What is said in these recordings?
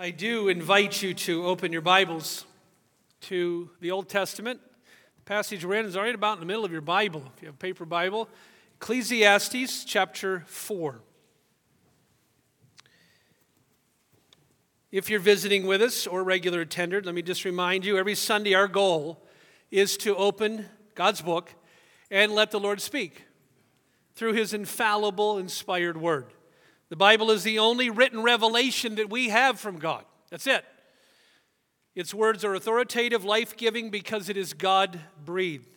I do invite you to open your Bibles to the Old Testament. The passage we're in is right about in the middle of your Bible. If you have a paper Bible, Ecclesiastes chapter 4. If you're visiting with us or regular attender, let me just remind you every Sunday our goal is to open God's book and let the Lord speak through his infallible, inspired word. The Bible is the only written revelation that we have from God. That's it. Its words are authoritative, life giving, because it is God breathed.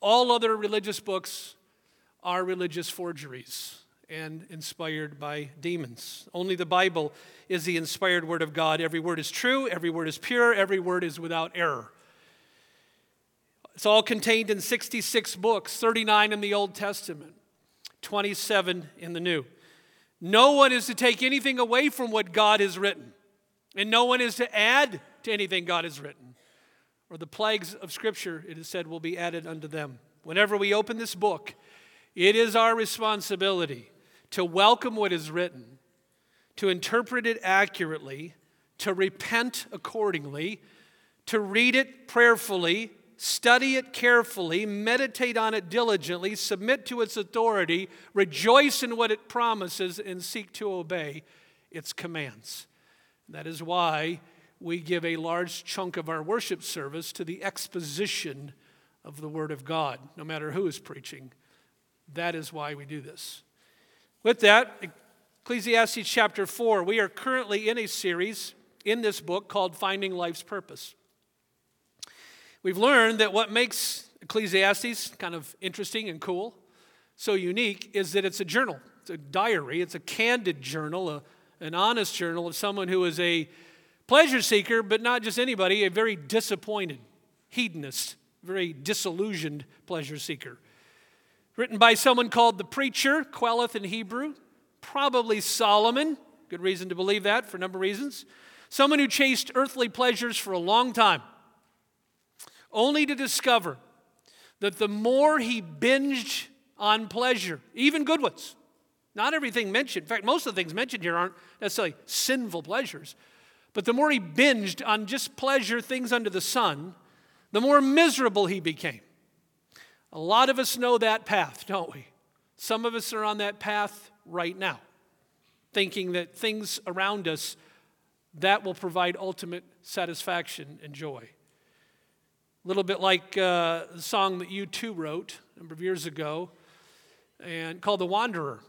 All other religious books are religious forgeries and inspired by demons. Only the Bible is the inspired word of God. Every word is true, every word is pure, every word is without error. It's all contained in 66 books, 39 in the Old Testament, 27 in the New. No one is to take anything away from what God has written, and no one is to add to anything God has written. Or the plagues of Scripture, it is said, will be added unto them. Whenever we open this book, it is our responsibility to welcome what is written, to interpret it accurately, to repent accordingly, to read it prayerfully, study it carefully, meditate on it diligently, submit to its authority, rejoice in what it promises, and seek to obey its commands. That is why we give a large chunk of our worship service to the exposition of the Word of God, no matter who is preaching. That is why we do this. With that, Ecclesiastes chapter 4, we are currently in a series in this book called Finding Life's Purpose. We've learned that what makes Ecclesiastes kind of interesting and cool, so unique, is that it's a journal. It's a diary. It's a candid journal, a, an honest journal of someone who is a pleasure seeker, but not just anybody, a very disappointed hedonist, very disillusioned pleasure seeker. Written by someone called the preacher, Qoheleth in Hebrew, probably Solomon. Good reason to believe that for a number of reasons. Someone who chased earthly pleasures for a long time only to discover that the more he binged on pleasure, even good ones, not everything mentioned, in fact, most of the things mentioned here aren't necessarily sinful pleasures, but the more he binged on just pleasure, things under the sun, the more miserable he became. A lot of us know that path, don't we? Some of us are on that path right now, thinking that things around us that will provide ultimate satisfaction and joy. A little bit like uh, the song that U2 wrote a number of years ago and called The Wanderer.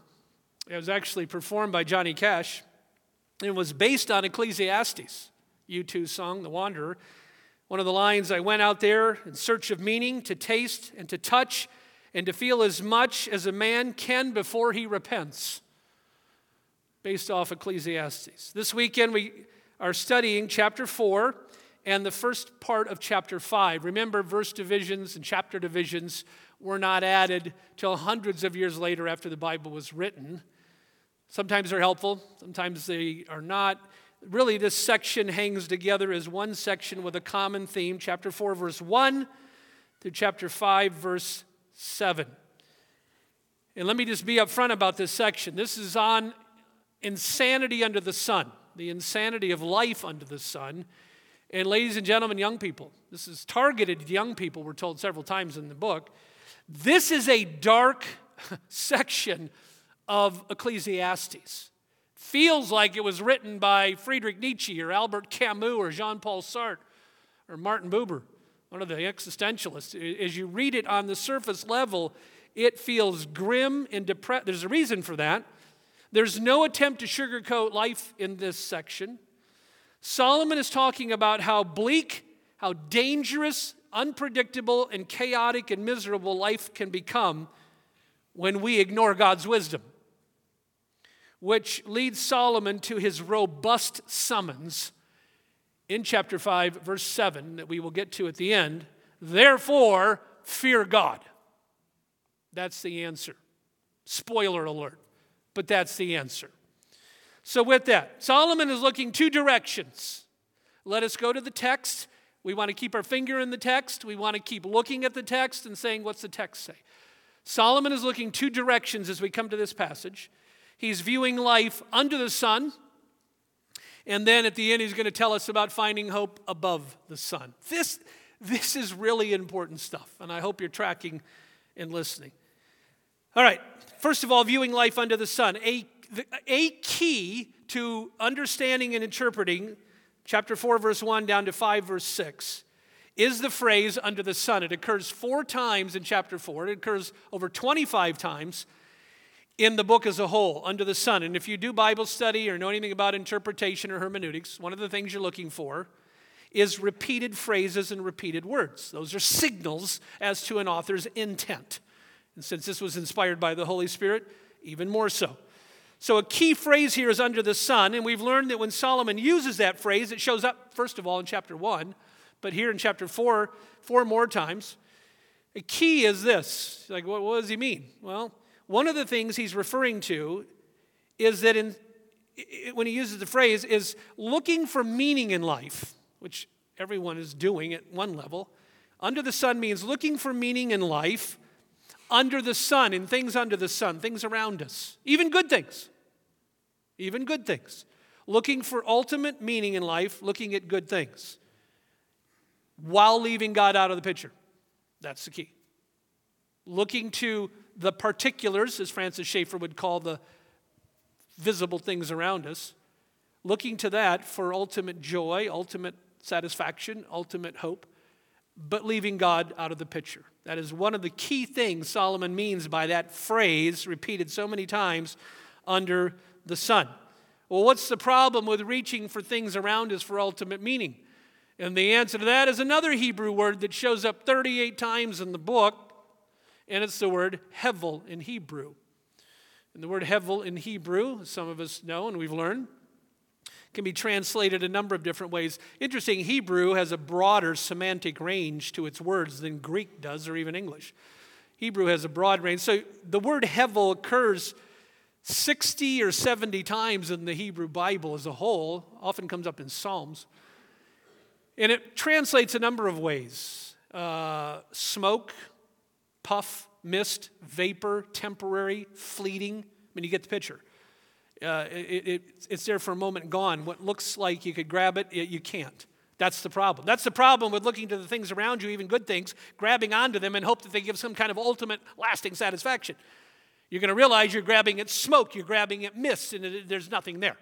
It was actually performed by Johnny Cash and was based on Ecclesiastes, U2 song, The Wanderer. One of the lines I went out there in search of meaning, to taste and to touch and to feel as much as a man can before he repents. Based off Ecclesiastes. This weekend we are studying chapter 4 and the first part of chapter 5. Remember, verse divisions and chapter divisions were not added till hundreds of years later after the Bible was written. Sometimes they're helpful, sometimes they are not. Really, this section hangs together as one section with a common theme chapter 4, verse 1 through chapter 5, verse 7. And let me just be upfront about this section. This is on insanity under the sun, the insanity of life under the sun. And, ladies and gentlemen, young people, this is targeted young people, we're told several times in the book. This is a dark section of Ecclesiastes. Feels like it was written by Friedrich Nietzsche or Albert Camus or Jean Paul Sartre or Martin Buber, one of the existentialists. As you read it on the surface level, it feels grim and depressed. There's a reason for that. There's no attempt to sugarcoat life in this section. Solomon is talking about how bleak, how dangerous, unpredictable, and chaotic and miserable life can become when we ignore God's wisdom. Which leads Solomon to his robust summons in chapter 5, verse 7, that we will get to at the end. Therefore, fear God. That's the answer. Spoiler alert, but that's the answer. So, with that, Solomon is looking two directions. Let us go to the text. We want to keep our finger in the text. We want to keep looking at the text and saying, what's the text say? Solomon is looking two directions as we come to this passage. He's viewing life under the sun, And then at the end, he's going to tell us about finding hope above the sun. This, this is really important stuff, and I hope you're tracking and listening. All right, first of all, viewing life under the sun. A, a key to understanding and interpreting chapter 4, verse 1 down to 5, verse 6 is the phrase under the sun. It occurs four times in chapter 4, it occurs over 25 times in the book as a whole, under the sun. And if you do Bible study or know anything about interpretation or hermeneutics, one of the things you're looking for is repeated phrases and repeated words. Those are signals as to an author's intent. And since this was inspired by the Holy Spirit, even more so. So, a key phrase here is under the sun, and we've learned that when Solomon uses that phrase, it shows up, first of all, in chapter 1, but here in chapter 4, four more times. A key is this. Like, what, what does he mean? Well, one of the things he's referring to is that in, when he uses the phrase, is looking for meaning in life, which everyone is doing at one level. Under the sun means looking for meaning in life under the sun, in things under the sun, things around us, even good things. Even good things. Looking for ultimate meaning in life, looking at good things while leaving God out of the picture. That's the key. Looking to the particulars, as Francis Schaeffer would call the visible things around us, looking to that for ultimate joy, ultimate satisfaction, ultimate hope, but leaving God out of the picture. That is one of the key things Solomon means by that phrase, repeated so many times under the sun. Well, what's the problem with reaching for things around us for ultimate meaning? And the answer to that is another Hebrew word that shows up 38 times in the book and it's the word hevel in Hebrew. And the word hevel in Hebrew, some of us know and we've learned, can be translated a number of different ways. Interesting, Hebrew has a broader semantic range to its words than Greek does or even English. Hebrew has a broad range. So the word hevel occurs 60 or 70 times in the Hebrew Bible as a whole, often comes up in Psalms. And it translates a number of ways uh, smoke, puff, mist, vapor, temporary, fleeting. I mean, you get the picture. Uh, it, it, it's there for a moment gone. What looks like you could grab it, you can't. That's the problem. That's the problem with looking to the things around you, even good things, grabbing onto them and hope that they give some kind of ultimate lasting satisfaction. You're going to realize you're grabbing at smoke, you're grabbing at mist, and it, there's nothing there,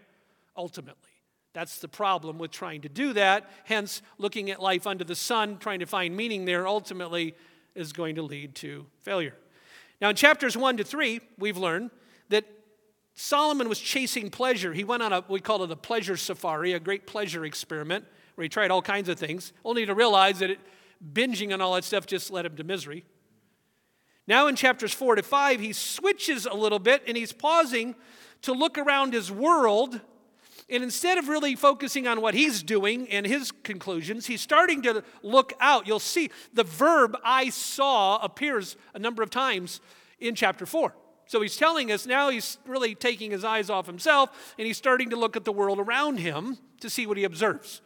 ultimately. That's the problem with trying to do that. Hence, looking at life under the sun, trying to find meaning there, ultimately is going to lead to failure. Now, in chapters 1 to 3, we've learned that Solomon was chasing pleasure. He went on a, we call it a pleasure safari, a great pleasure experiment, where he tried all kinds of things, only to realize that it, binging on all that stuff just led him to misery. Now, in chapters 4 to 5, he switches a little bit and he's pausing to look around his world and instead of really focusing on what he's doing and his conclusions, he's starting to look out. You'll see the verb I saw appears a number of times in chapter 4. So he's telling us now he's really taking his eyes off himself and he's starting to look at the world around him to see what he observes.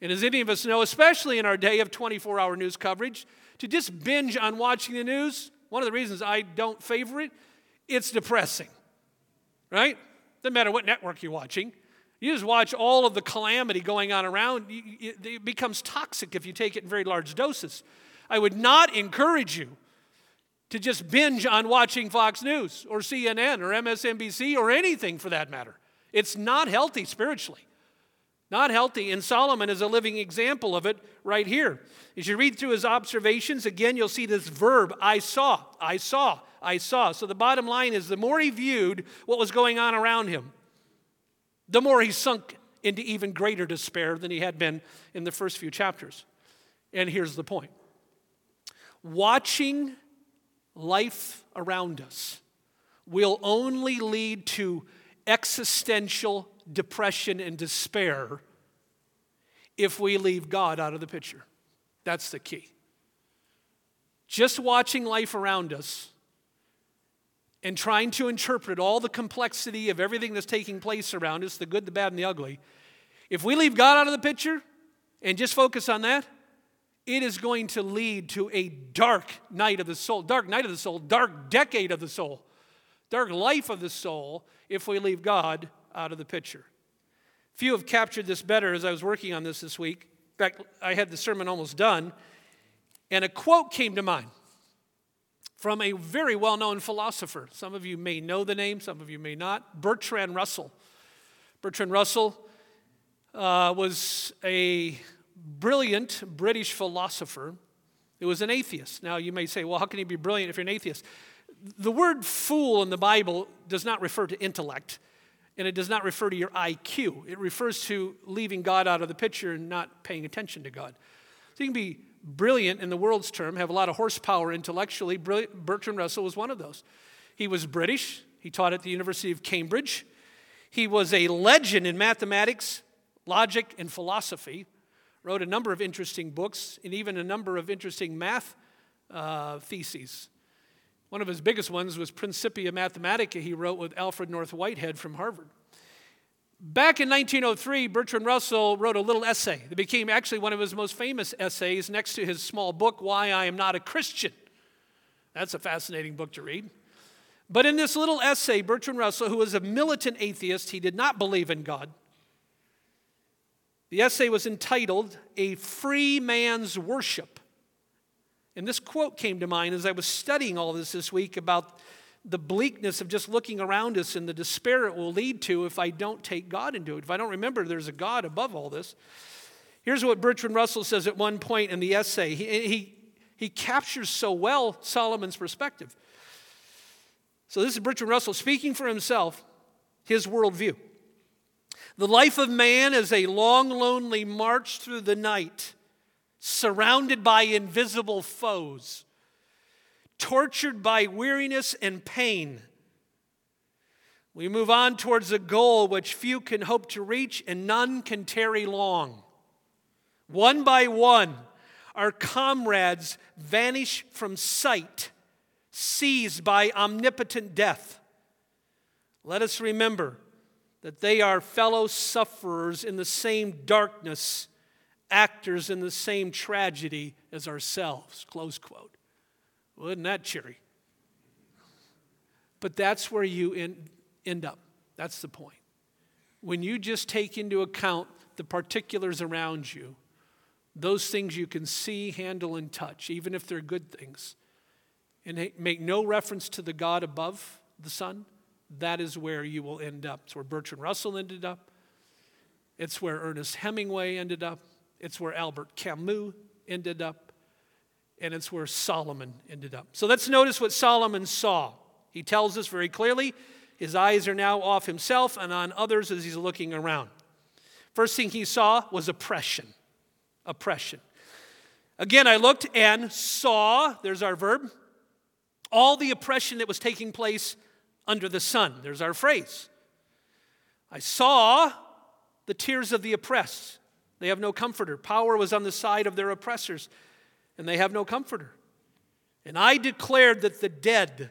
And as any of us know, especially in our day of 24 hour news coverage, to just binge on watching the news, one of the reasons I don't favor it, it's depressing, right? Doesn't matter what network you're watching. You just watch all of the calamity going on around. It becomes toxic if you take it in very large doses. I would not encourage you to just binge on watching Fox News or CNN or MSNBC or anything for that matter. It's not healthy spiritually. Not healthy. And Solomon is a living example of it right here. As you read through his observations, again, you'll see this verb I saw, I saw, I saw. So the bottom line is the more he viewed what was going on around him, the more he sunk into even greater despair than he had been in the first few chapters. And here's the point watching life around us will only lead to existential depression and despair if we leave God out of the picture. That's the key. Just watching life around us and trying to interpret all the complexity of everything that's taking place around us the good, the bad, and the ugly if we leave God out of the picture and just focus on that, it is going to lead to a dark night of the soul, dark night of the soul, dark decade of the soul, dark life of the soul if we leave God out of the picture. Few have captured this better as I was working on this this week. In fact, I had the sermon almost done, and a quote came to mind from a very well known philosopher. Some of you may know the name, some of you may not Bertrand Russell. Bertrand Russell uh, was a brilliant British philosopher who was an atheist. Now, you may say, well, how can you be brilliant if you're an atheist? The word fool in the Bible does not refer to intellect, and it does not refer to your IQ. It refers to leaving God out of the picture and not paying attention to God. So you can be brilliant in the world's term, have a lot of horsepower intellectually. Bertrand Russell was one of those. He was British, he taught at the University of Cambridge. He was a legend in mathematics, logic, and philosophy. Wrote a number of interesting books and even a number of interesting math uh, theses. One of his biggest ones was Principia Mathematica, he wrote with Alfred North Whitehead from Harvard. Back in 1903, Bertrand Russell wrote a little essay that became actually one of his most famous essays next to his small book, Why I Am Not a Christian. That's a fascinating book to read. But in this little essay, Bertrand Russell, who was a militant atheist, he did not believe in God. The essay was entitled A Free Man's Worship. And this quote came to mind as I was studying all this this week about the bleakness of just looking around us and the despair it will lead to if I don't take God into it, if I don't remember there's a God above all this. Here's what Bertrand Russell says at one point in the essay. He, he, he captures so well Solomon's perspective. So, this is Bertrand Russell speaking for himself, his worldview. The life of man is a long, lonely march through the night, surrounded by invisible foes tortured by weariness and pain. We move on towards a goal which few can hope to reach and none can tarry long. One by one, our comrades vanish from sight, seized by omnipotent death. Let us remember that they are fellow sufferers in the same darkness, actors in the same tragedy as ourselves. Close quote. Well, isn't that cheery? But that's where you end, end up. That's the point. When you just take into account the particulars around you, those things you can see, handle, and touch, even if they're good things, and make no reference to the God above the sun, that is where you will end up. It's where Bertrand Russell ended up. It's where Ernest Hemingway ended up. It's where Albert Camus ended up and it's where Solomon ended up. So let's notice what Solomon saw. He tells us very clearly his eyes are now off himself and on others as he's looking around. First thing he saw was oppression. Oppression. Again, I looked and saw, there's our verb, all the oppression that was taking place under the sun. There's our phrase. I saw the tears of the oppressed. They have no comforter. Power was on the side of their oppressors and they have no comforter. And I declared that the dead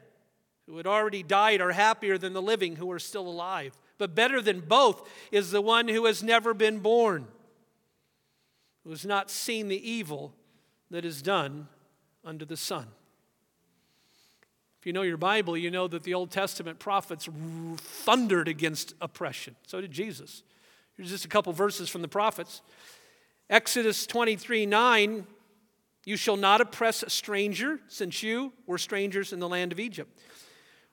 who had already died are happier than the living who are still alive. But better than both is the one who has never been born, who has not seen the evil that is done under the sun. If you know your Bible, you know that the Old Testament prophets thundered against oppression. So did Jesus. Here's just a couple verses from the prophets. Exodus 23 9 you shall not oppress a stranger, since you were strangers in the land of Egypt.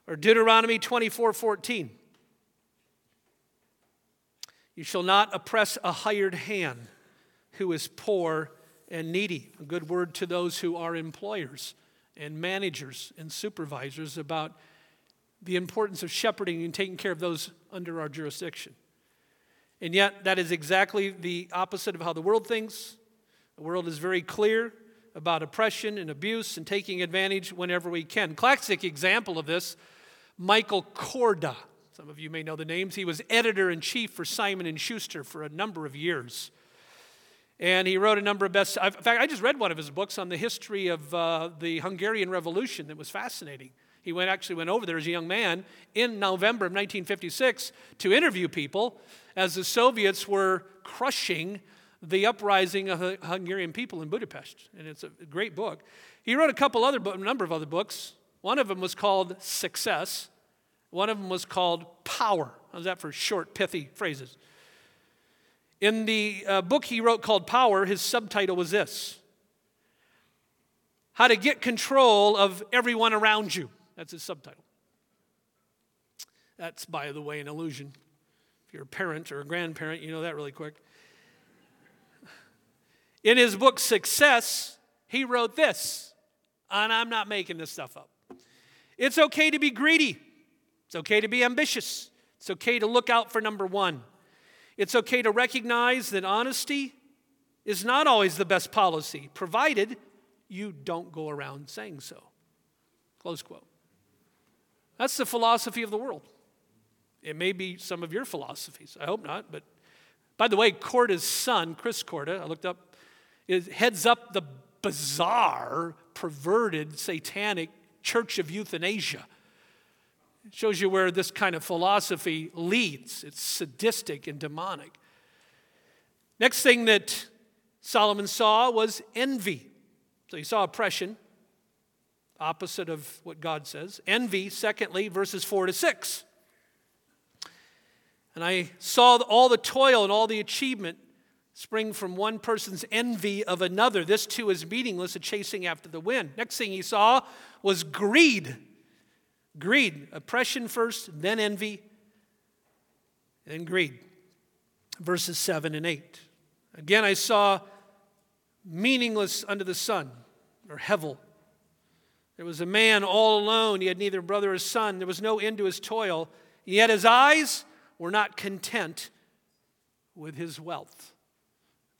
Or Deuteronomy 24 14. You shall not oppress a hired hand who is poor and needy. A good word to those who are employers and managers and supervisors about the importance of shepherding and taking care of those under our jurisdiction. And yet, that is exactly the opposite of how the world thinks. The world is very clear about oppression and abuse and taking advantage whenever we can. Classic example of this, Michael Korda. Some of you may know the names. He was editor in chief for Simon and Schuster for a number of years. And he wrote a number of best. In fact, I just read one of his books on the history of uh, the Hungarian Revolution. That was fascinating. He went actually went over there as a young man in November of 1956 to interview people as the Soviets were crushing the Uprising of the Hungarian People in Budapest. And it's a great book. He wrote a couple other, a number of other books. One of them was called Success. One of them was called Power. How's that for short, pithy phrases? In the uh, book he wrote called Power, his subtitle was this How to Get Control of Everyone Around You. That's his subtitle. That's, by the way, an illusion. If you're a parent or a grandparent, you know that really quick. In his book Success, he wrote this, and I'm not making this stuff up. It's okay to be greedy. It's okay to be ambitious. It's okay to look out for number one. It's okay to recognize that honesty is not always the best policy, provided you don't go around saying so. Close quote. That's the philosophy of the world. It may be some of your philosophies. I hope not. But by the way, Korda's son, Chris Korda, I looked up, is, heads up the bizarre, perverted, satanic Church of Euthanasia. It shows you where this kind of philosophy leads. It's sadistic and demonic. Next thing that Solomon saw was envy. So he saw oppression, opposite of what God says. Envy, secondly, verses 4 to 6. And I saw all the toil and all the achievement spring from one person's envy of another. This too is meaningless, a chasing after the wind. Next thing he saw was greed. Greed, oppression first, then envy, then greed. Verses 7 and 8. Again, I saw meaningless under the sun, or hevel. There was a man all alone. He had neither brother or son. There was no end to his toil. Yet his eyes were not content with his wealth.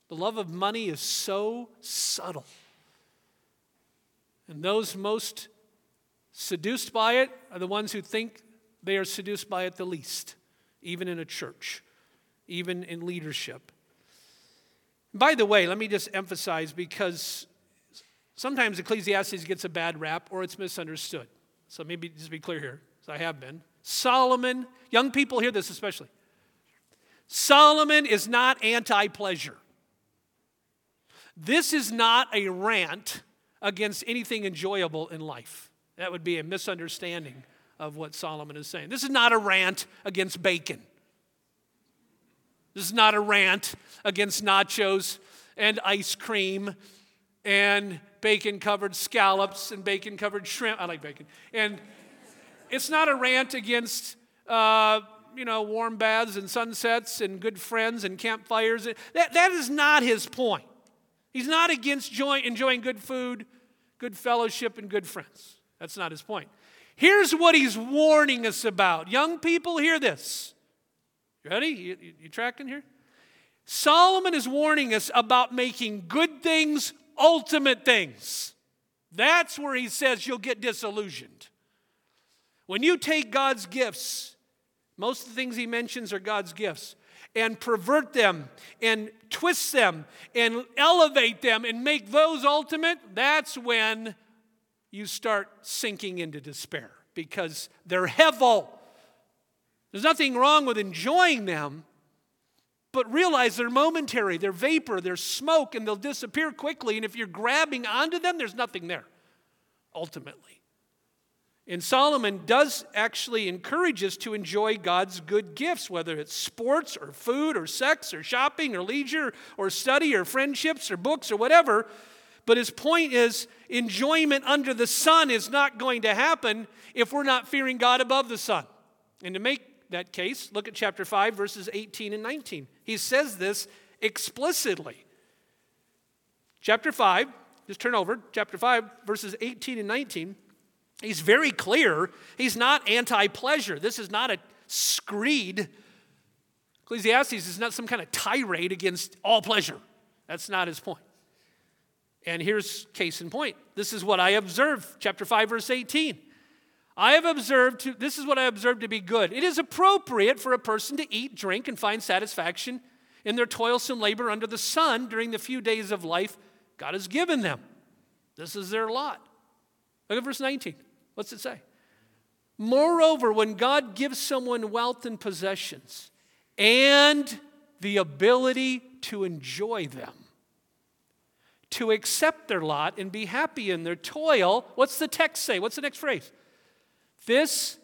The love of money is so subtle. And those most seduced by it are the ones who think they are seduced by it the least, even in a church, even in leadership. By the way, let me just emphasize because sometimes Ecclesiastes gets a bad rap or it's misunderstood. So maybe just be clear here, as I have been. Solomon, young people hear this especially. Solomon is not anti pleasure. This is not a rant against anything enjoyable in life. That would be a misunderstanding of what Solomon is saying. This is not a rant against bacon. This is not a rant against nachos and ice cream and bacon covered scallops and bacon covered shrimp. I like bacon. And it's not a rant against, uh, you know, warm baths and sunsets and good friends and campfires. That, that is not his point. He's not against joy, enjoying good food, good fellowship, and good friends. That's not his point. Here's what he's warning us about. Young people, hear this. You ready? You, you, you tracking here? Solomon is warning us about making good things ultimate things. That's where he says you'll get disillusioned. When you take God's gifts, most of the things he mentions are God's gifts, and pervert them and twist them and elevate them and make those ultimate, that's when you start sinking into despair because they're hevel. There's nothing wrong with enjoying them, but realize they're momentary, they're vapor, they're smoke, and they'll disappear quickly. And if you're grabbing onto them, there's nothing there, ultimately. And Solomon does actually encourage us to enjoy God's good gifts, whether it's sports or food or sex or shopping or leisure or study or friendships or books or whatever. But his point is enjoyment under the sun is not going to happen if we're not fearing God above the sun. And to make that case, look at chapter 5, verses 18 and 19. He says this explicitly. Chapter 5, just turn over, chapter 5, verses 18 and 19. He's very clear. He's not anti pleasure. This is not a screed. Ecclesiastes is not some kind of tirade against all pleasure. That's not his point. And here's case in point. This is what I observed, chapter 5, verse 18. I have observed, to, this is what I observed to be good. It is appropriate for a person to eat, drink, and find satisfaction in their toilsome labor under the sun during the few days of life God has given them. This is their lot. Look at verse 19. What's it say? Moreover, when God gives someone wealth and possessions and the ability to enjoy them, to accept their lot and be happy in their toil, what's the text say? What's the next phrase? This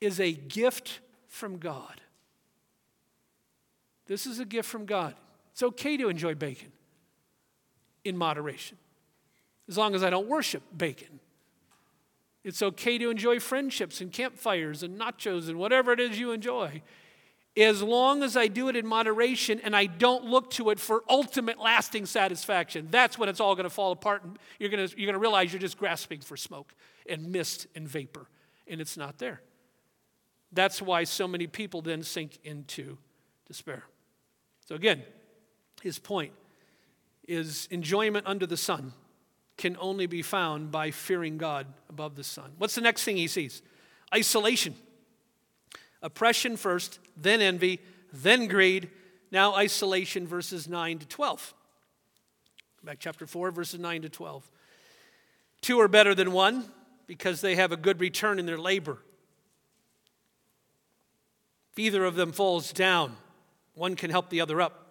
is a gift from God. This is a gift from God. It's okay to enjoy bacon in moderation, as long as I don't worship bacon. It's okay to enjoy friendships and campfires and nachos and whatever it is you enjoy, as long as I do it in moderation and I don't look to it for ultimate lasting satisfaction. That's when it's all going to fall apart and you're going to, you're going to realize you're just grasping for smoke and mist and vapor, and it's not there. That's why so many people then sink into despair. So, again, his point is enjoyment under the sun can only be found by fearing God above the sun. What's the next thing he sees? Isolation. Oppression first, then envy, then greed, now isolation, verses 9 to 12. Back chapter 4, verses 9 to 12. Two are better than one because they have a good return in their labor. If either of them falls down, one can help the other up.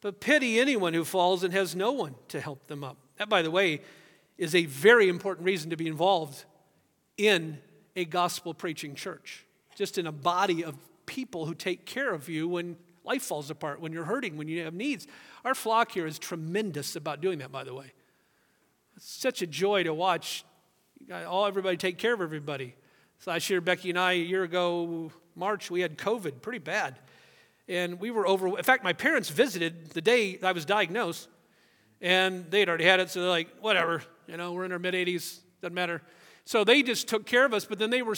But pity anyone who falls and has no one to help them up. That, by the way, is a very important reason to be involved in a gospel preaching church, just in a body of people who take care of you when life falls apart, when you're hurting, when you have needs. Our flock here is tremendous about doing that, by the way. It's such a joy to watch all everybody take care of everybody. So last year, Becky and I, a year ago, March, we had COVID pretty bad. And we were over, in fact, my parents visited the day I was diagnosed, and they'd already had it, so they're like, whatever, you know, we're in our mid 80s, doesn't matter. So they just took care of us, but then they were,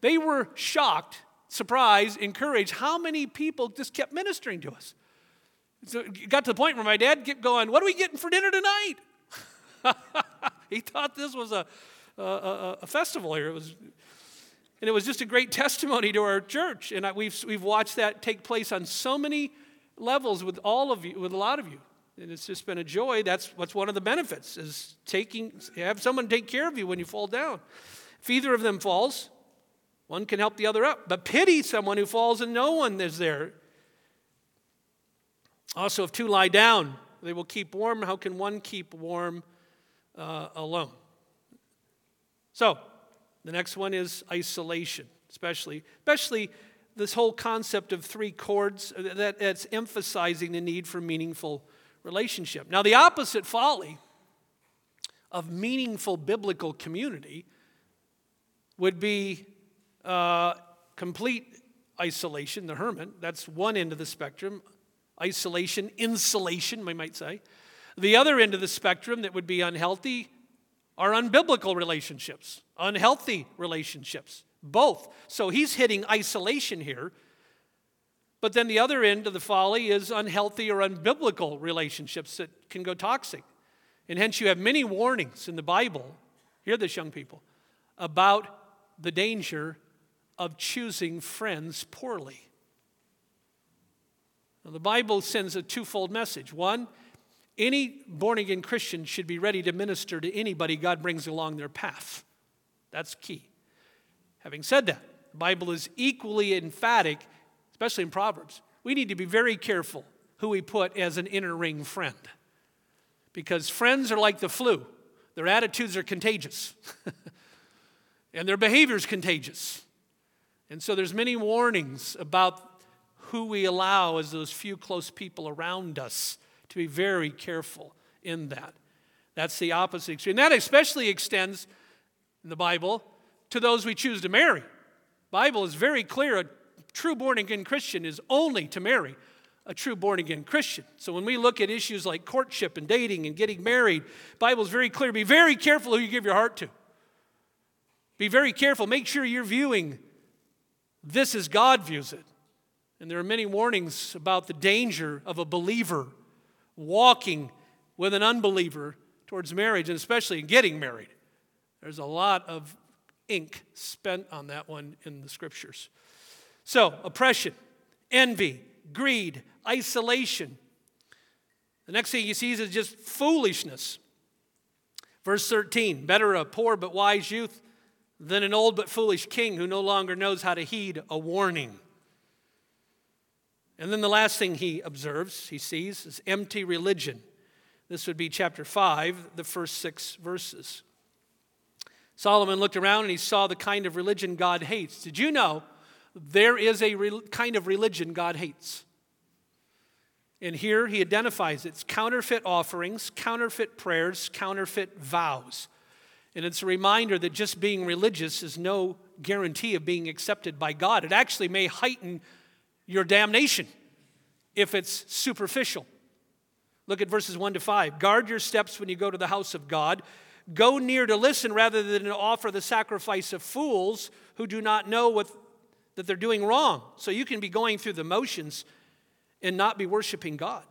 they were shocked, surprised, encouraged how many people just kept ministering to us. So it got to the point where my dad kept going, What are we getting for dinner tonight? he thought this was a, a, a, festival here. It was and it was just a great testimony to our church. And we've, we've watched that take place on so many levels with all of you, with a lot of you. And it's just been a joy. That's what's one of the benefits is taking, have someone take care of you when you fall down. If either of them falls, one can help the other up. But pity someone who falls and no one is there. Also, if two lie down, they will keep warm. How can one keep warm uh, alone? So, the next one is isolation, especially, especially this whole concept of three cords uh, that, that's emphasizing the need for meaningful relationship. Now, the opposite folly of meaningful biblical community would be uh, complete isolation, the hermit. That's one end of the spectrum. Isolation, insulation, we might say. The other end of the spectrum that would be unhealthy are unbiblical relationships, unhealthy relationships, both. So he's hitting isolation here. But then the other end of the folly is unhealthy or unbiblical relationships that can go toxic. And hence you have many warnings in the Bible, hear this, young people, about the danger of choosing friends poorly. Now, the Bible sends a twofold message. One, any born again Christian should be ready to minister to anybody God brings along their path. That's key. Having said that, the Bible is equally emphatic, especially in Proverbs. We need to be very careful who we put as an inner ring friend. Because friends are like the flu, their attitudes are contagious, and their behavior is contagious. And so there's many warnings about who we allow as those few close people around us to be very careful in that. That's the opposite extreme. And that especially extends in the Bible to those we choose to marry. Bible is very clear a true born again Christian is only to marry a true born again Christian. So when we look at issues like courtship and dating and getting married, Bible is very clear. Be very careful who you give your heart to. Be very careful. Make sure you're viewing this is God views it. And there are many warnings about the danger of a believer walking with an unbeliever towards marriage, and especially in getting married. There's a lot of ink spent on that one in the scriptures. So, oppression, envy, greed, isolation. The next thing he sees is just foolishness. Verse 13 Better a poor but wise youth than an old but foolish king who no longer knows how to heed a warning. And then the last thing he observes, he sees, is empty religion. This would be chapter 5, the first six verses. Solomon looked around and he saw the kind of religion God hates. Did you know there is a re- kind of religion God hates? And here he identifies it's counterfeit offerings, counterfeit prayers, counterfeit vows. And it's a reminder that just being religious is no guarantee of being accepted by God. It actually may heighten your damnation if it's superficial. Look at verses 1 to 5. Guard your steps when you go to the house of God. Go near to listen rather than to offer the sacrifice of fools who do not know what, that they're doing wrong. So you can be going through the motions and not be worshiping God.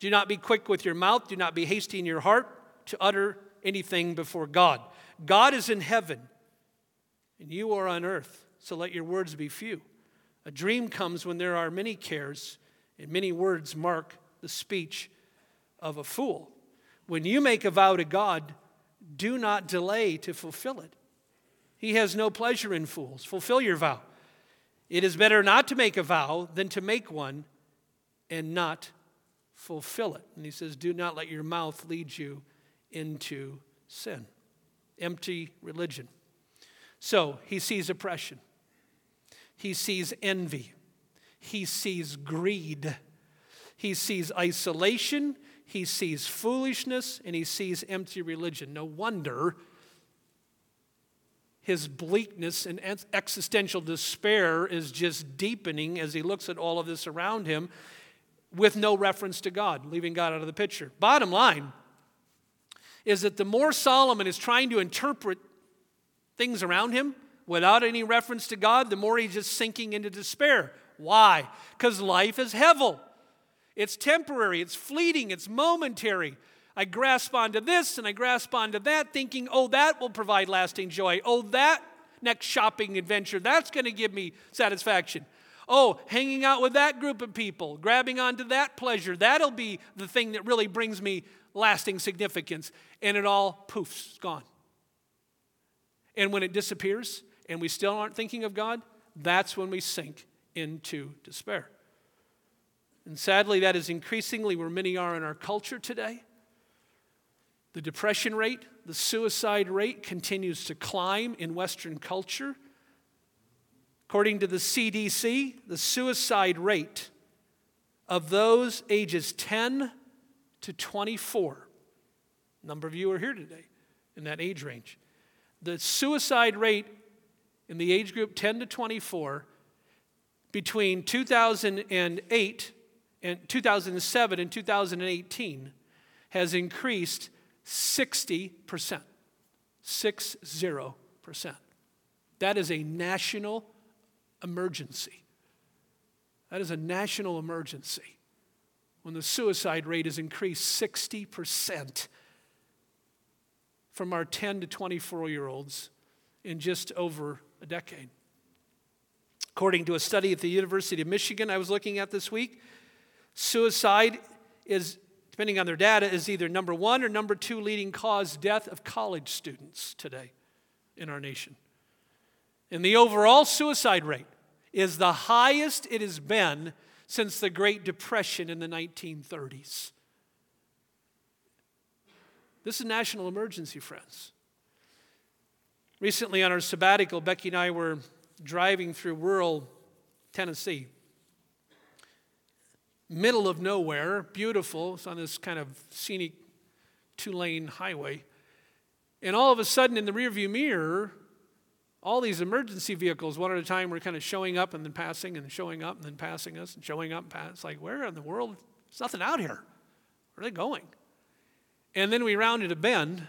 Do not be quick with your mouth, do not be hasty in your heart to utter anything before God. God is in heaven, and you are on earth, so let your words be few. A dream comes when there are many cares, and many words mark the speech of a fool. When you make a vow to God, do not delay to fulfill it. He has no pleasure in fools. Fulfill your vow. It is better not to make a vow than to make one and not fulfill it. And he says, Do not let your mouth lead you into sin. Empty religion. So he sees oppression, he sees envy, he sees greed, he sees isolation, he sees foolishness, and he sees empty religion. No wonder his bleakness and existential despair is just deepening as he looks at all of this around him with no reference to God, leaving God out of the picture. Bottom line is that the more Solomon is trying to interpret things around him without any reference to God, the more he's just sinking into despair. Why? Because life is hevel. It's temporary, it's fleeting, it's momentary. I grasp onto this and I grasp onto that, thinking, oh, that will provide lasting joy. Oh, that next shopping adventure, that's going to give me satisfaction. Oh, hanging out with that group of people, grabbing onto that pleasure, that'll be the thing that really brings me lasting significance. And it all poofs, gone. And when it disappears and we still aren't thinking of God, that's when we sink into despair. And sadly, that is increasingly where many are in our culture today. The depression rate, the suicide rate continues to climb in Western culture. According to the CDC, the suicide rate of those ages 10 to 24, a number of you are here today in that age range. The suicide rate in the age group 10 to 24 between 2008 and 2007 and 2018 has increased 60%. 60%. That is a national emergency. That is a national emergency when the suicide rate has increased 60% from our 10 to 24 year olds in just over a decade. According to a study at the University of Michigan I was looking at this week, suicide is, depending on their data, is either number one or number two leading cause death of college students today in our nation. And the overall suicide rate is the highest it has been since the Great Depression in the 1930s. This is a national emergency, friends. Recently, on our sabbatical, Becky and I were driving through rural Tennessee. Middle of nowhere, beautiful. It's on this kind of scenic two lane highway. And all of a sudden, in the rearview mirror, all these emergency vehicles, one at a time, were kind of showing up and then passing and showing up and then passing us and showing up and passing. It's like, where in the world? There's nothing out here. Where are they going? And then we rounded a bend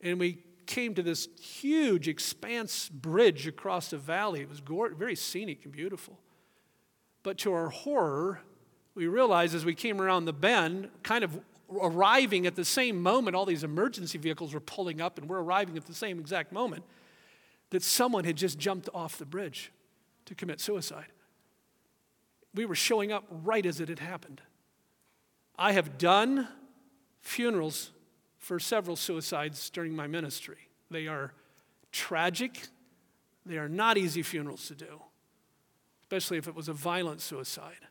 and we came to this huge expanse bridge across a valley. It was very scenic and beautiful. But to our horror, we realized as we came around the bend, kind of arriving at the same moment, all these emergency vehicles were pulling up, and we're arriving at the same exact moment that someone had just jumped off the bridge to commit suicide. We were showing up right as it had happened. I have done funerals for several suicides during my ministry. They are tragic, they are not easy funerals to do, especially if it was a violent suicide.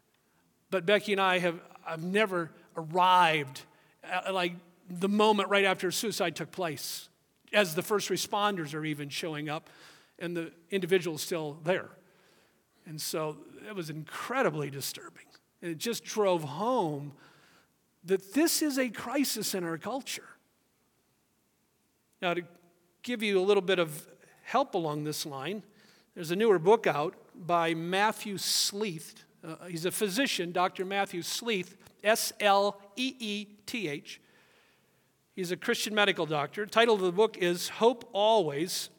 But Becky and I have I've never arrived at, like the moment right after suicide took place as the first responders are even showing up and the individual is still there. And so it was incredibly disturbing. And it just drove home that this is a crisis in our culture. Now, to give you a little bit of help along this line, there's a newer book out by Matthew Sleeth. Uh, he's a physician, Dr. Matthew Sleeth, S L E E T H. He's a Christian medical doctor. The title of the book is Hope Always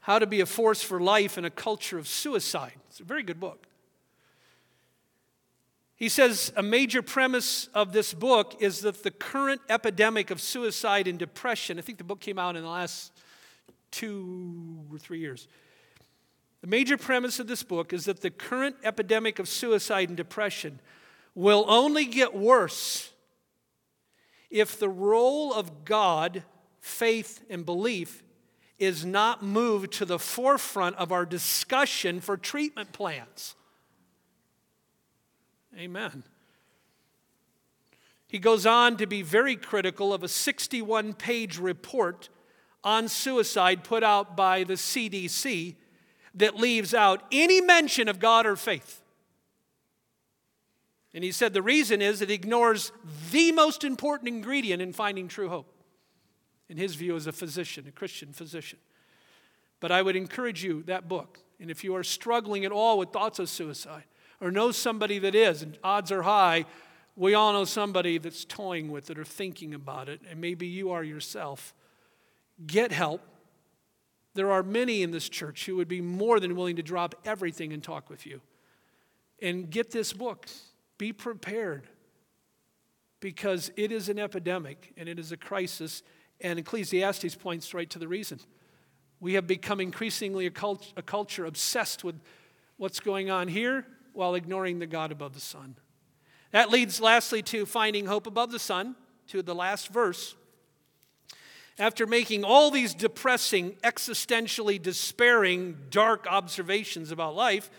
How to Be a Force for Life in a Culture of Suicide. It's a very good book. He says a major premise of this book is that the current epidemic of suicide and depression, I think the book came out in the last two or three years. The major premise of this book is that the current epidemic of suicide and depression will only get worse if the role of God, faith, and belief is not moved to the forefront of our discussion for treatment plans. Amen. He goes on to be very critical of a 61 page report on suicide put out by the CDC that leaves out any mention of God or faith. And he said the reason is it ignores the most important ingredient in finding true hope, in his view, as a physician, a Christian physician. But I would encourage you, that book, and if you are struggling at all with thoughts of suicide, or know somebody that is, and odds are high, we all know somebody that's toying with it or thinking about it, and maybe you are yourself. Get help. There are many in this church who would be more than willing to drop everything and talk with you. And get this book. Be prepared because it is an epidemic and it is a crisis. And Ecclesiastes points right to the reason. We have become increasingly a, cult- a culture obsessed with what's going on here while ignoring the God above the sun. That leads lastly to finding hope above the sun, to the last verse. After making all these depressing, existentially despairing, dark observations about life,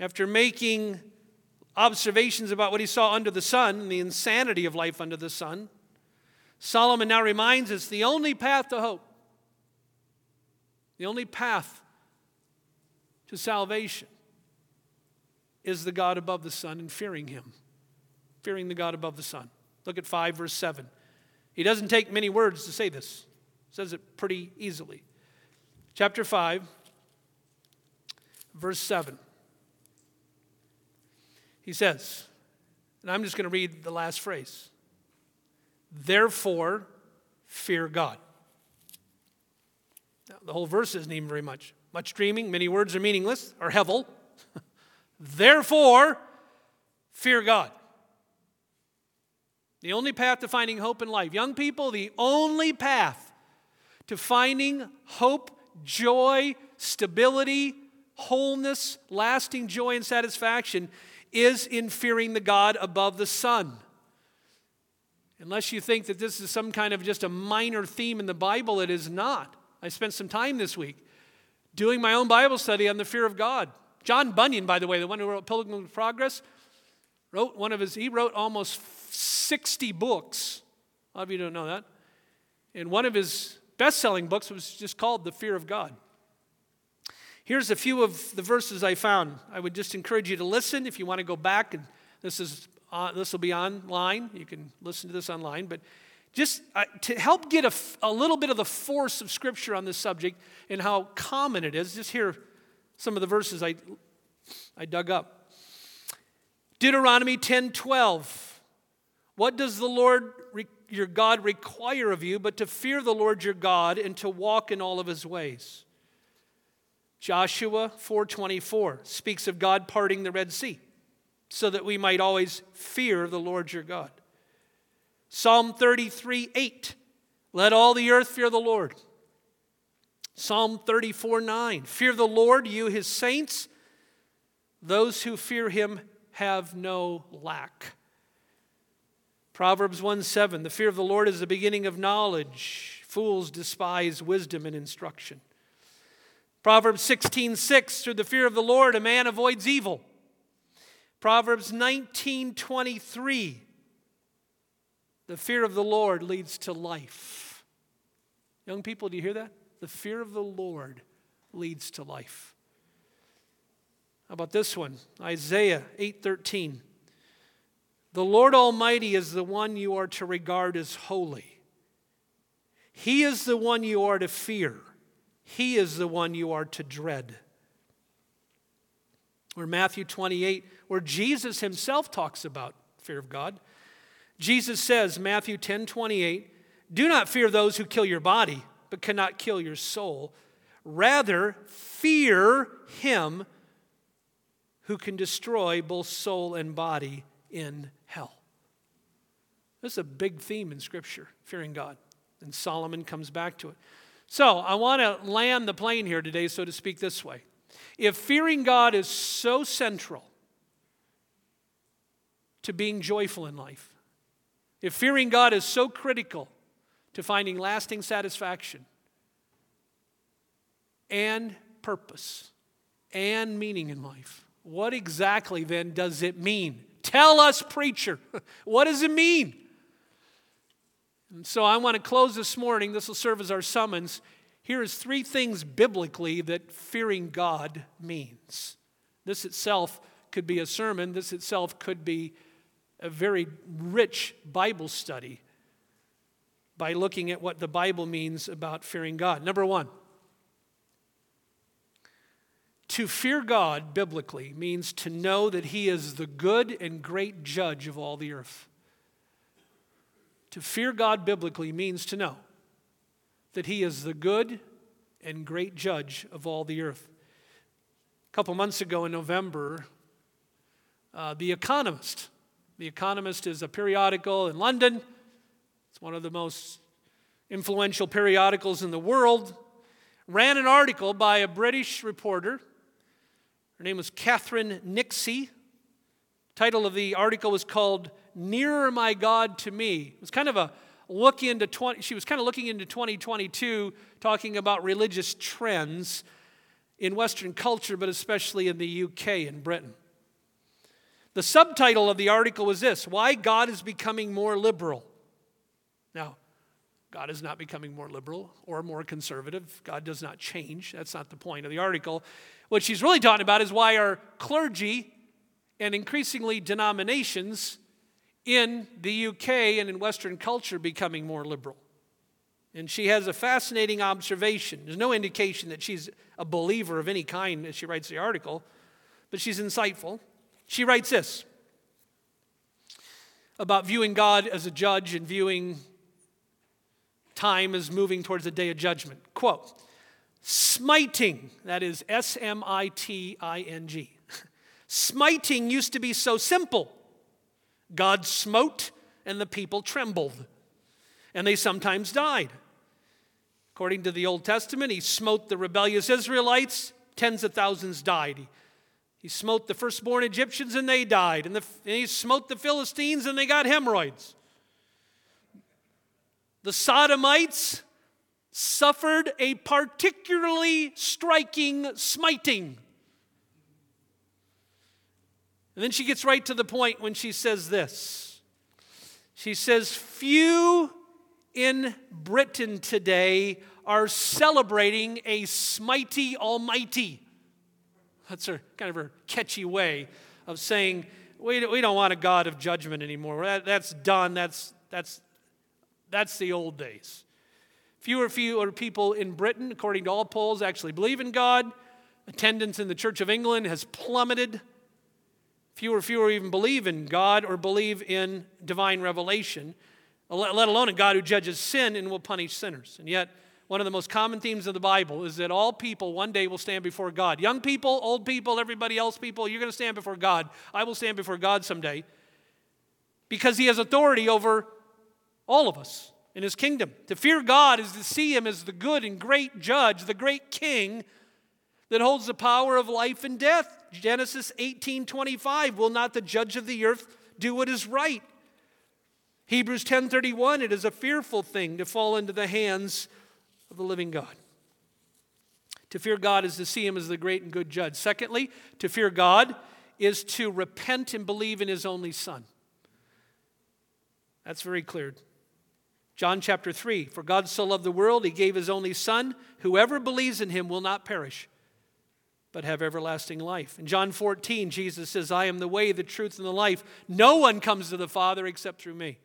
after making observations about what he saw under the sun and the insanity of life under the sun, Solomon now reminds us the only path to hope, the only path to salvation is the God above the sun and fearing him. Fearing the God above the sun. Look at 5, verse 7. He doesn't take many words to say this, he says it pretty easily. Chapter 5, verse 7. He says, and I'm just going to read the last phrase Therefore, fear God. Now, the whole verse isn't even very much. Much dreaming, many words are meaningless, or hevel. Therefore, fear God. The only path to finding hope in life. Young people, the only path to finding hope, joy, stability, wholeness, lasting joy and satisfaction is in fearing the God above the sun. Unless you think that this is some kind of just a minor theme in the Bible, it is not. I spent some time this week doing my own Bible study on the fear of God. John Bunyan, by the way, the one who wrote Pilgrim's Progress, wrote one of his, he wrote almost 60 books. A lot of you don't know that. And one of his best selling books was just called The Fear of God. Here's a few of the verses I found. I would just encourage you to listen if you want to go back, and this, is, uh, this will be online. You can listen to this online. But just uh, to help get a, a little bit of the force of Scripture on this subject and how common it is, just hear some of the verses I, I dug up. Deuteronomy 10 12. What does the Lord your God require of you but to fear the Lord your God and to walk in all of his ways? Joshua 4:24 speaks of God parting the Red Sea so that we might always fear the Lord your God. Psalm 33 8. Let all the earth fear the Lord. Psalm 34 9. Fear the Lord, you his saints. Those who fear him have no lack. Proverbs 1 7. The fear of the Lord is the beginning of knowledge. Fools despise wisdom and instruction. Proverbs 16 6. Through the fear of the Lord, a man avoids evil. Proverbs 19 23. The fear of the Lord leads to life. Young people, do you hear that? The fear of the Lord leads to life. How about this one? Isaiah 8:13. The Lord Almighty is the one you are to regard as holy. He is the one you are to fear. He is the one you are to dread. Or Matthew 28, where Jesus himself talks about fear of God. Jesus says, Matthew 10 28, do not fear those who kill your body, but cannot kill your soul. Rather, fear him who can destroy both soul and body in hell. This is a big theme in Scripture, fearing God. And Solomon comes back to it. So I want to land the plane here today, so to speak, this way. If fearing God is so central to being joyful in life, if fearing God is so critical to finding lasting satisfaction and purpose and meaning in life, what exactly then does it mean? Tell us, preacher. what does it mean? And so I want to close this morning. This will serve as our summons. Here is three things biblically that fearing God means. This itself could be a sermon. This itself could be a very rich Bible study by looking at what the Bible means about fearing God. Number one, to fear God biblically means to know that He is the good and great judge of all the earth. To fear God biblically means to know that He is the good and great judge of all the earth. A couple months ago in November, uh, The Economist, The Economist is a periodical in London, it's one of the most influential periodicals in the world, ran an article by a British reporter. Her name was Catherine Nixey. Title of the article was called Nearer My God to Me. It was kind of a look into 20, she was kind of looking into 2022, talking about religious trends in Western culture, but especially in the UK and Britain. The subtitle of the article was this Why God is Becoming More Liberal. Now, God is not becoming more liberal or more conservative. God does not change. That's not the point of the article. What she's really talking about is why our clergy and increasingly denominations in the UK and in Western culture becoming more liberal. And she has a fascinating observation. There's no indication that she's a believer of any kind as she writes the article, but she's insightful. She writes this about viewing God as a judge and viewing time as moving towards the day of judgment. Quote, smiting, that is S M I T I N G. Smiting used to be so simple. God smote, and the people trembled, and they sometimes died. According to the Old Testament, he smote the rebellious Israelites, tens of thousands died. He, smote the firstborn Egyptians, and they died. And, the, and he smote the Philistines, and they got hemorrhoids. The Sodomites suffered a particularly striking smiting. And then she gets right to the point when she says this. She says, Few in Britain today are celebrating a smitey almighty. That's her kind of her catchy way of saying, we, we don't want a God of judgment anymore. That, that's done. That's, that's, that's the old days. Fewer, fewer people in Britain, according to all polls, actually believe in God. Attendance in the Church of England has plummeted. Fewer, and fewer even believe in God or believe in divine revelation, let alone a God who judges sin and will punish sinners. And yet, one of the most common themes of the Bible is that all people one day will stand before God. Young people, old people, everybody else people, you're going to stand before God. I will stand before God someday because He has authority over all of us in His kingdom. To fear God is to see Him as the good and great judge, the great king that holds the power of life and death. Genesis 18:25 will not the judge of the earth do what is right. Hebrews 10:31 it is a fearful thing to fall into the hands of the living God. To fear God is to see him as the great and good judge. Secondly, to fear God is to repent and believe in his only son. That's very clear. John chapter 3 For God so loved the world, he gave his only son. Whoever believes in him will not perish, but have everlasting life. In John 14, Jesus says, I am the way, the truth, and the life. No one comes to the Father except through me.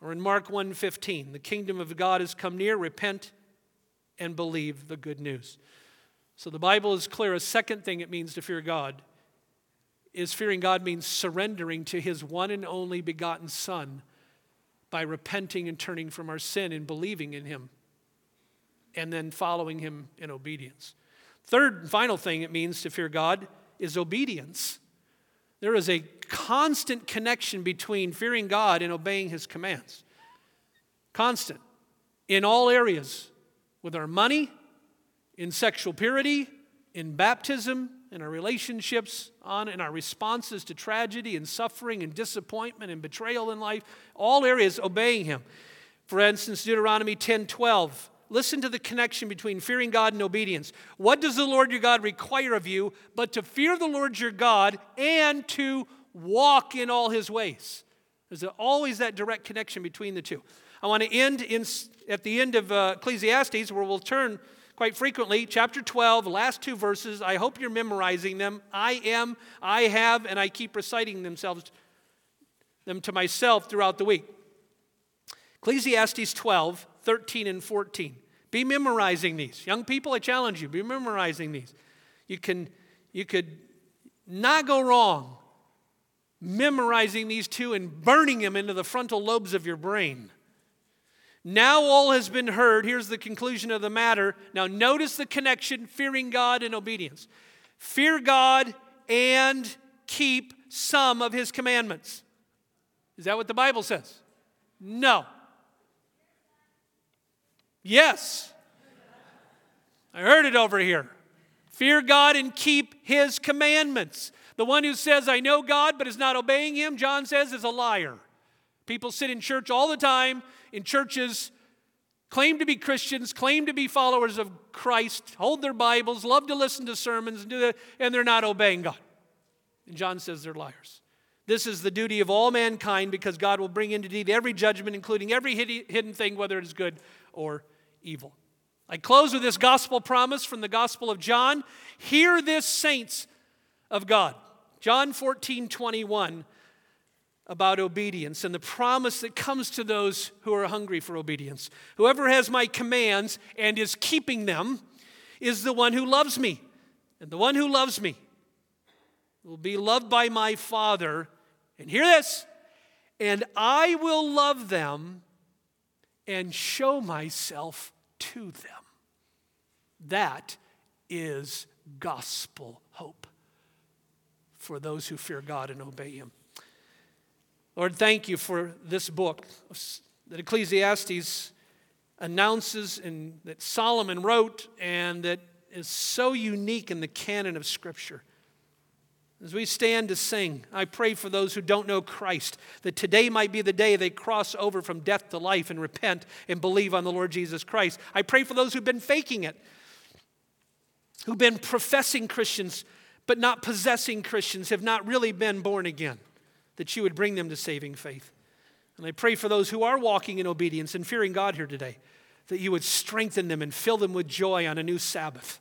Or in Mark 1:15, the kingdom of God has come near, repent and believe the good news. So the Bible is clear. A second thing it means to fear God is fearing God means surrendering to his one and only begotten Son by repenting and turning from our sin and believing in him and then following him in obedience. Third and final thing it means to fear God is obedience. There is a constant connection between fearing God and obeying his commands. Constant. In all areas, with our money, in sexual purity, in baptism, in our relationships, on in our responses to tragedy and suffering and disappointment and betrayal in life, all areas obeying him. For instance, Deuteronomy 10 12 Listen to the connection between fearing God and obedience. What does the Lord your God require of you but to fear the Lord your God and to walk in all his ways? There's always that direct connection between the two. I want to end in, at the end of uh, Ecclesiastes, where we'll turn quite frequently, chapter 12, last two verses. I hope you're memorizing them. I am, I have, and I keep reciting themselves, them to myself throughout the week. Ecclesiastes 12, 13 and 14. Be memorizing these. Young people, I challenge you, be memorizing these. You can you could not go wrong memorizing these two and burning them into the frontal lobes of your brain. Now all has been heard. Here's the conclusion of the matter. Now notice the connection fearing God and obedience. Fear God and keep some of his commandments. Is that what the Bible says? No. Yes. I heard it over here. Fear God and keep his commandments. The one who says, I know God, but is not obeying him, John says, is a liar. People sit in church all the time, in churches, claim to be Christians, claim to be followers of Christ, hold their Bibles, love to listen to sermons, and, do that, and they're not obeying God. And John says they're liars. This is the duty of all mankind because God will bring into deed every judgment, including every hidden thing, whether it is good or evil. I close with this gospel promise from the Gospel of John. Hear this, saints of God. John 14, 21, about obedience and the promise that comes to those who are hungry for obedience. Whoever has my commands and is keeping them is the one who loves me. And the one who loves me will be loved by my Father. And hear this and I will love them and show myself to them. That is gospel hope for those who fear God and obey Him. Lord, thank you for this book that Ecclesiastes announces and that Solomon wrote and that is so unique in the canon of Scripture. As we stand to sing, I pray for those who don't know Christ that today might be the day they cross over from death to life and repent and believe on the Lord Jesus Christ. I pray for those who've been faking it, who've been professing Christians but not possessing Christians, have not really been born again, that you would bring them to saving faith. And I pray for those who are walking in obedience and fearing God here today, that you would strengthen them and fill them with joy on a new Sabbath.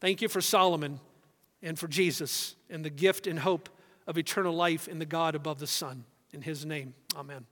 Thank you for Solomon and for Jesus and the gift and hope of eternal life in the God above the sun. In his name, amen.